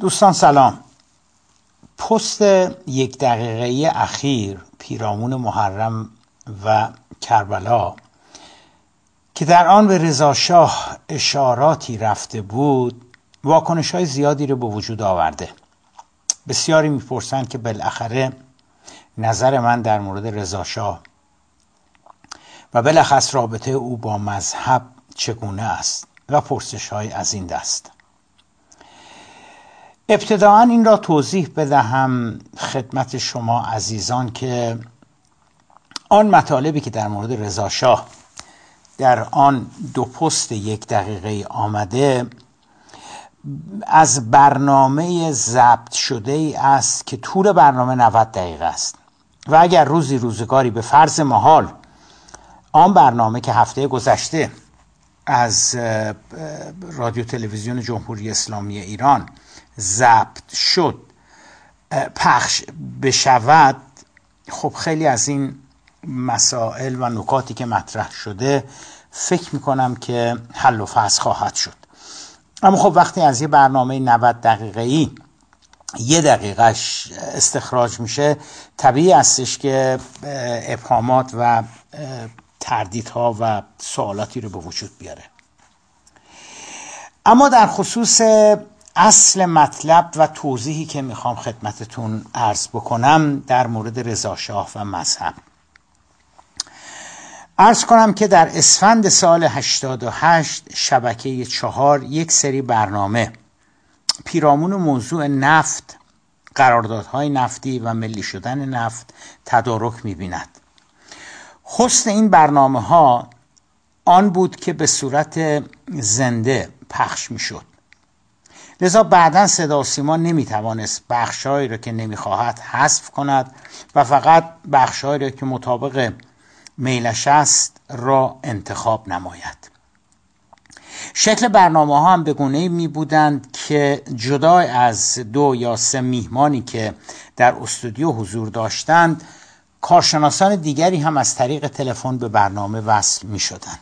دوستان سلام. پست یک دقیقه اخیر پیرامون محرم و کربلا که در آن به رضاشاه اشاراتی رفته بود واکنش های زیادی رو به وجود آورده. بسیاری می‌پرسند که بالاخره نظر من در مورد رضاشاه و بلخص رابطه او با مذهب چگونه است و پرسش های از این دست. ابتداعا این را توضیح بدهم خدمت شما عزیزان که آن مطالبی که در مورد رضاشاه در آن دو پست یک دقیقه آمده از برنامه ضبط شده ای است که طول برنامه 90 دقیقه است. و اگر روزی روزگاری به فرض محال آن برنامه که هفته گذشته از رادیو تلویزیون جمهوری اسلامی ایران ضبط شد پخش بشود خب خیلی از این مسائل و نکاتی که مطرح شده فکر می‌کنم که حل و فصل خواهد شد. اما خب وقتی از یه برنامه 90 دقیقه ای یه دقیقهش استخراج میشه طبیعی هستش که ابهامات و تردیدها و سوالاتی رو به وجود بیاره. اما در خصوص اصل مطلب و توضیحی که می‌خوام خدمتتون عرض بکنم در مورد رضاشاه و مذهب. ارز کنم که در اسفند سال 88 شبکه چهار یک سری برنامه پیرامون موضوع نفت قراردادهای نفتی و ملی شدن نفت تدارک می‌بیند. حسن این برنامه ها آن بود که به صورت زنده پخش می‌شد. لذا بعدا صدا سیما نمی‌توانست بخشهایی را که نمی‌خواهد حذف کند و فقط بخشهایی را که مطابق میلش است را انتخاب نماید. شکل برنامه ها هم به گونه می بودند که جدا از دو یا سه میهمانی که در استودیو حضور داشتند کارشناسان دیگری هم از طریق تلفن به برنامه وصل می شدند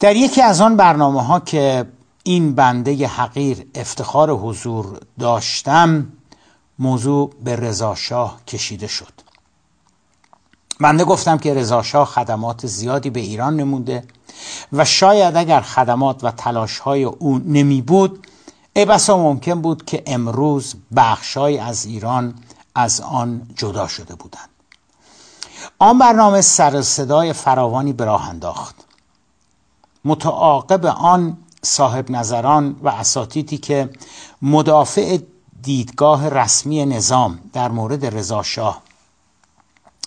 در یکی از آن برنامه ها که این بنده حقیر افتخار حضور داشتم موضوع به رضاشاه کشیده شد. بنده گفتم که رضاشاه خدمات زیادی به ایران نموده و شاید اگر خدمات و تلاش های او نمی بود ای بسا ممکن بود که امروز بخشای از ایران از آن جدا شده بودند. آن برنامه سر صدای فراوانی به راه انداخت. متعاقب آن صاحب نظران و اساتیدی که مدافع دیدگاه رسمی نظام در مورد رضاشاه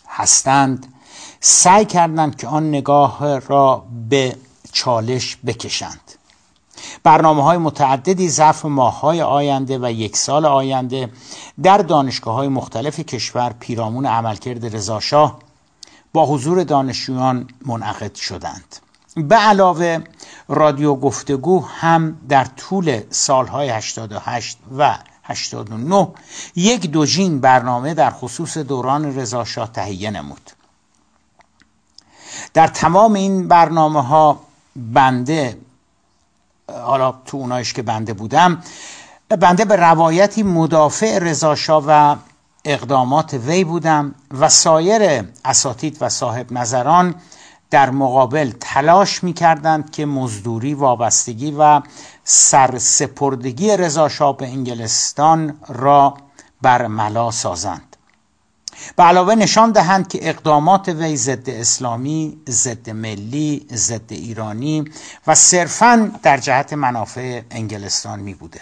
هستند سعی کردند که آن نگاه را به چالش بکشند. برنامه های متعددی ظرف ماه های آینده و یک سال آینده در دانشگاه های مختلف کشور پیرامون عملکرد رضاشاه با حضور دانشجویان منعقد شدند. به علاوه رادیو گفتگو هم در طول سالهای 88 و 89 یک دوجین برنامه در خصوص دوران رضاشاه تهیه نمود. در تمام این برنامه ها بنده حالا تو اونایش که بنده بودم بنده به روایتی مدافع رضاشاه و اقدامات وی بودم و سایر اساتید و صاحب نظران در مقابل تلاش می کردند که مزدوری وابستگی و سرسپردگی رضاشاه به انگلستان را برملا سازند به علاوه نشان دهند که اقدامات وی ضد اسلامی، ضد ملی، ضد ایرانی و صرفا در جهت منافع انگلستان می بوده.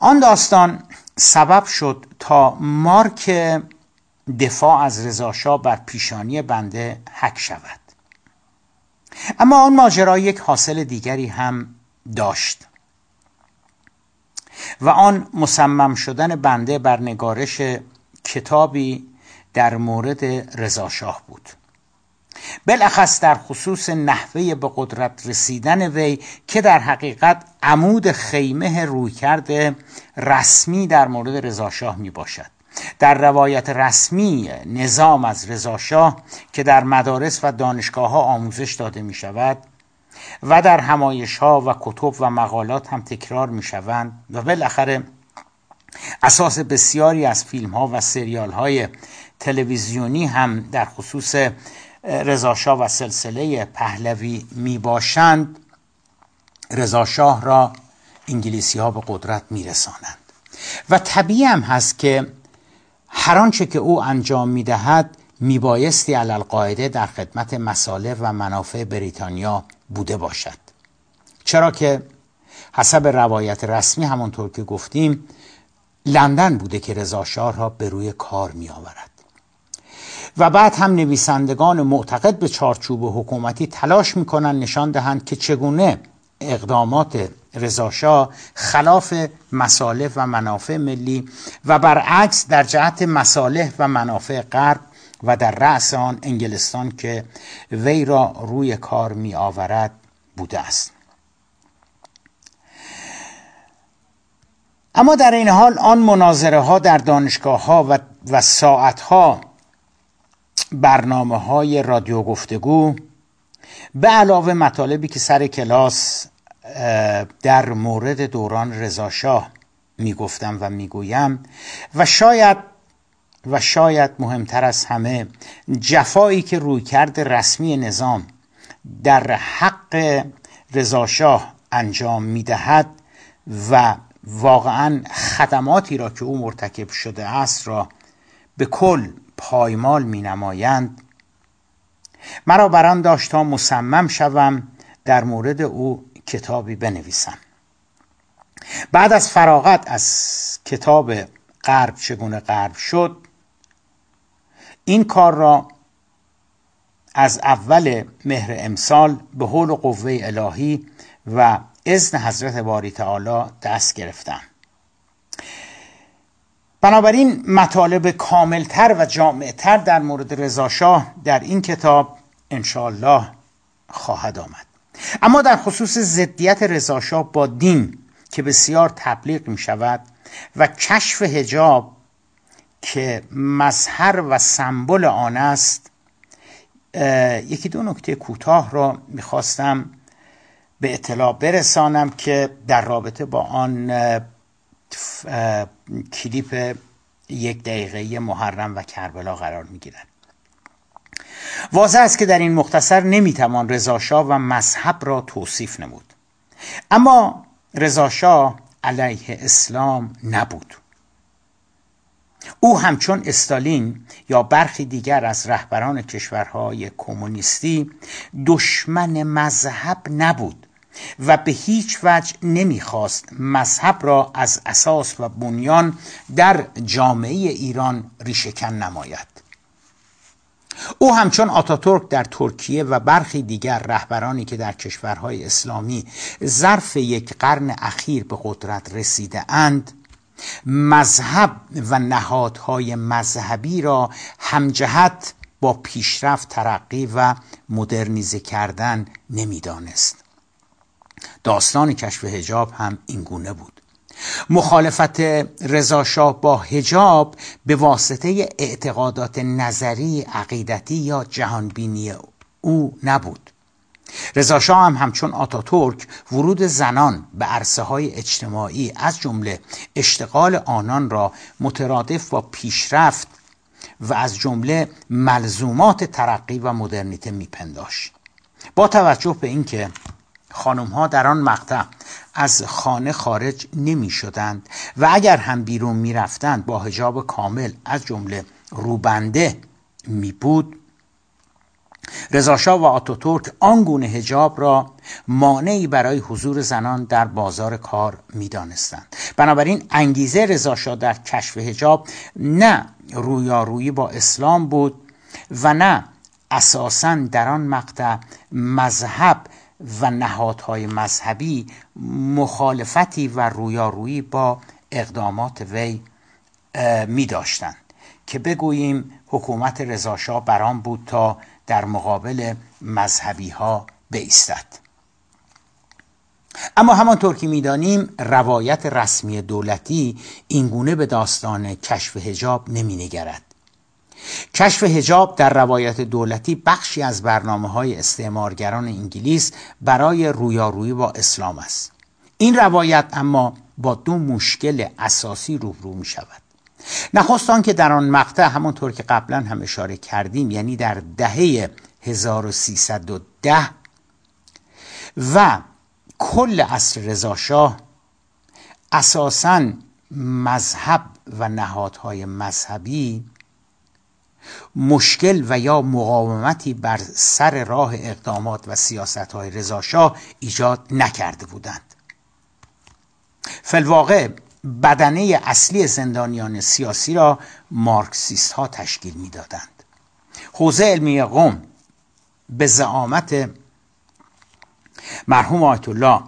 آن داستان سبب شد تا مارک دفاع از رضاشاه بر پیشانی بنده حک شود. اما آن ماجرا یک حاصل دیگری هم داشت. و آن مصمم شدن بنده بر نگارش کتابی در مورد رضاشاه بود. بالاخص در خصوص نحوه به قدرت رسیدن وی که در حقیقت عمود خیمه روی کرده رسمی در مورد رضاشاه می باشد در روایت رسمی نظام از رضاشاه که در مدارس و دانشگاه ها آموزش داده می شود و در همایش ها و کتب و مقالات هم تکرار می شوند و بالاخره اساس بسیاری از فیلم ها و سریال های تلویزیونی هم در خصوص رضاشاه و سلسله پهلوی می باشند رضاشاه را انگلیسی ها به قدرت می رسانند و طبیعی هم هست که هر آنچه که او انجام می دهد می بایستی قاعده در خدمت مصالح و منافع بریتانیا بوده باشد. چرا که حسب روایت رسمی همانطور که گفتیم لندن بوده که رضاشاه را به روی کار می آورد و بعد هم نویسندگان معتقد به چارچوب حکومتی تلاش می‌کنند نشان دهند که چگونه اقدامات رضاشاه خلاف مصالح و منافع ملی و برعکس در جهت مصالح و منافع غرب و در رأس آن انگلستان که وی را روی کار می آورد بوده است. اما در این حال آن مناظره ها در دانشگاه ها و, و ساعت ها برنامه های رادیو گفتگو به علاوه مطالبی که سر کلاس در مورد دوران رضاشاه می‌گفتم و می‌گویم و شاید و شاید مهمتر از همه جفایی که روی کرد رسمی نظام در حق رضاشاه انجام می‌دهد و واقعا خدماتی را که او مرتکب شده است را به کل پایمال می نمایند. مرا بران داشت تا مصمم شوم در مورد او کتابی بنویسم. بعد از فراغت از کتاب غرب چگونه غرب شد این کار را از اول مهر امسال به حول و قوه الهی و اذن حضرت باری تعالی دست گرفتم. بنابراین مطالب کاملتر و جامعتر در مورد رضاشاه در این کتاب انشاءالله خواهد آمد. اما در خصوص ضدیت رضاشاه با دین که بسیار تبلیغ می شود و کشف هجاب که مظهر و سمبل آن است یکی دو نکته کوتاه را می‌خواستم به اطلاع برسانم که در رابطه با آن کلیپ یک دقیقه محرم و کربلا قرار می گیرد واضح است که در این مختصر نمی‌توان رضاشاه و مذهب را توصیف نمود. اما رضاشاه علیه اسلام نبود. او همچون استالین یا برخی دیگر از رهبران کشورهای کمونیستی دشمن مذهب نبود. و به هیچ وجه نمی‌خواست مذهب را از اساس و بنیان در جامعه ایران ریشهکن نماید. او همچون آتاتورک در ترکیه و برخی دیگر رهبرانی که در کشورهای اسلامی ظرف یک قرن اخیر به قدرت رسیده اند مذهب و نهادهای مذهبی را همجهت با پیشرفت ترقی و مدرنیزه کردن نمی‌دانست. داستان کشف هجاب هم اینگونه بود. مخالفت رضاشاه با هجاب به واسطه اعتقادات نظری عقیدتی یا جهانبینی او نبود. رضاشاه هم همچون آتاتورک ورود زنان به عرصه های اجتماعی از جمله اشتغال آنان را مترادف با پیشرفت و از جمله ملزومات ترقی و مدرنیته میپنداشت. با توجه به اینکه خانم ها در آن مقطع از خانه خارج نمی شدند و اگر هم بیرون می رفتند با هجاب کامل از جمله روبنده می بود رضاشاه و آتوتورک آنگونه هجاب را مانعی برای حضور زنان در بازار کار می‌دانستند. بنابراین انگیزه رضاشاه در کشف هجاب نه رویارویی با اسلام بود و نه اساسا در آن مقطع مذهب و نهادهای مذهبی مخالفتی و رویارویی با اقدامات وی می داشتند که بگوییم حکومت رضاشاه بران بود تا در مقابل مذهبی ها بیستد. اما همانطور که می‌دانیم روایت رسمی دولتی اینگونه به داستان کشف هجاب نمی نگرد کشف هجاب در روایت دولتی بخشی از برنامه های استعمارگران انگلیس برای رویارویی با اسلام است. این روایت اما با دو مشکل اساسی روبرو می شود نخست که در آن مقطع همانطور که قبلا هم اشاره کردیم یعنی در دهه 1310 و کل عصر رضاشاه اساسا مذهب و نهادهای مذهبی مشکل و یا مقاومتی بر سر راه اقدامات و سیاست های رضاشاه ایجاد نکرده بودند. فلواقع بدنه اصلی زندانیان سیاسی را مارکسیست ها تشکیل می‌دادند. حوزه علمی قوم به زعامت مرحوم آیت الله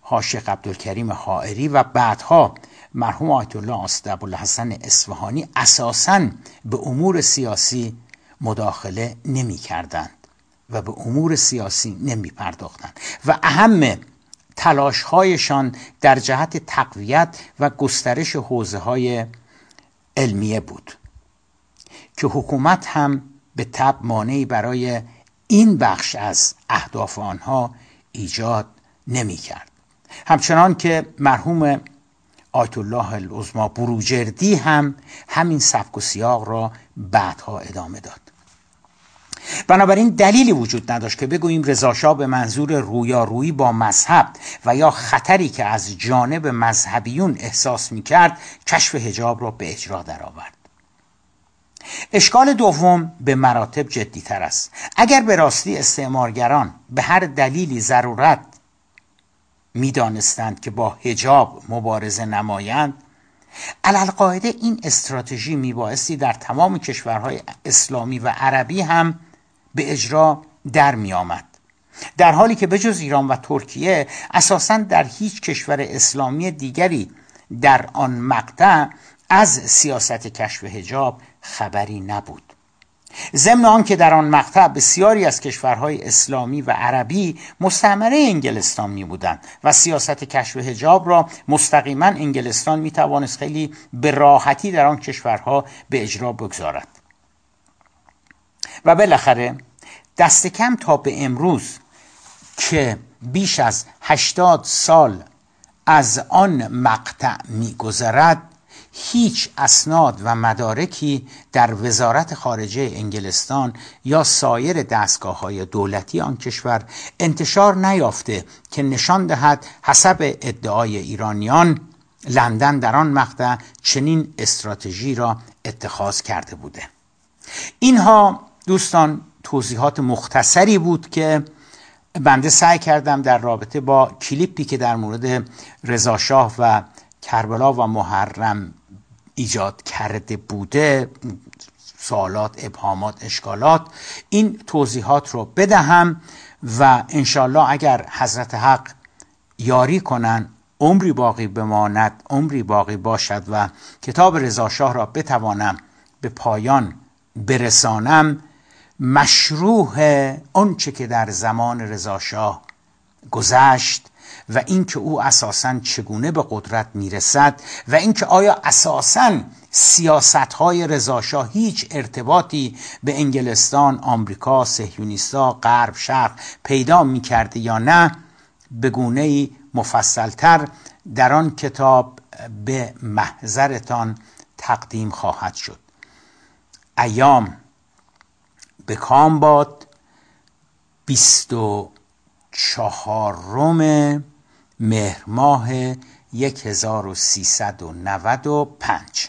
حاشق عبدالکریم حائری و بعدها مرحوم آیت الله حسن اصفهانی اساسا به امور سیاسی مداخله نمی کردند و به امور سیاسی نمی پرداختند و اهم تلاشهایشان در جهت تقویت و گسترش حوزه های علمیه بود که حکومت هم به تب مانعی برای این بخش از اهداف آنها ایجاد نمی کرد همچنان که مرحوم آیت الله العظما بروجردی هم همین سبک و سیاق را بعدها ادامه داد بنابراین دلیلی وجود نداشت که بگوییم رضاشاه به منظور رویارویی با مذهب و یا خطری که از جانب مذهبیون احساس می کرد کشف هجاب را به اجرا درآورد. اشکال دوم به مراتب تر است اگر به راستی استعمارگران به هر دلیلی ضرورت می‌دانستند که با هجاب مبارزه نمایند علالقاعده این استراتژی میبایستی در تمام کشورهای اسلامی و عربی هم به اجرا در می آمد. در حالی که بجز ایران و ترکیه اساسا در هیچ کشور اسلامی دیگری در آن مقطع از سیاست کشف هجاب خبری نبود ضمن آنکه در آن مقطع بسیاری از کشورهای اسلامی و عربی مستعمره انگلستان می بودند و سیاست کشف هجاب را مستقیما انگلستان می توانست خیلی به راحتی در آن کشورها به اجرا بگذارد. و بالاخره دست کم تا به امروز که بیش از هشتاد سال از آن مقطع میگذرد هیچ اسناد و مدارکی در وزارت خارجه انگلستان یا سایر دستگاه های دولتی آن کشور انتشار نیافته که نشان دهد حسب ادعای ایرانیان لندن در آن مقطع چنین استراتژی را اتخاذ کرده بوده. اینها دوستان توضیحات مختصری بود که بنده سعی کردم در رابطه با کلیپی که در مورد رضاشاه و کربلا و محرم ایجاد کرده بوده سوالات ابهامات اشکالات این توضیحات رو بدهم و انشالله اگر حضرت حق یاری کنن عمری باقی بماند عمری باقی باشد و کتاب رضاشاه را بتوانم به پایان برسانم مشروع آنچه که در زمان رضاشاه گذشت و اینکه او اساسا چگونه به قدرت می‌رسد و اینکه آیا اساسا سیاست های رضاشاه هیچ ارتباطی به انگلستان، آمریکا، سهیونیستا، غرب، شرق پیدا می‌کرده یا نه به گونه مفصلتر در آن کتاب به محضرتان تقدیم خواهد شد. ایام به کام باد بیست و چهارم مهر ماه 1395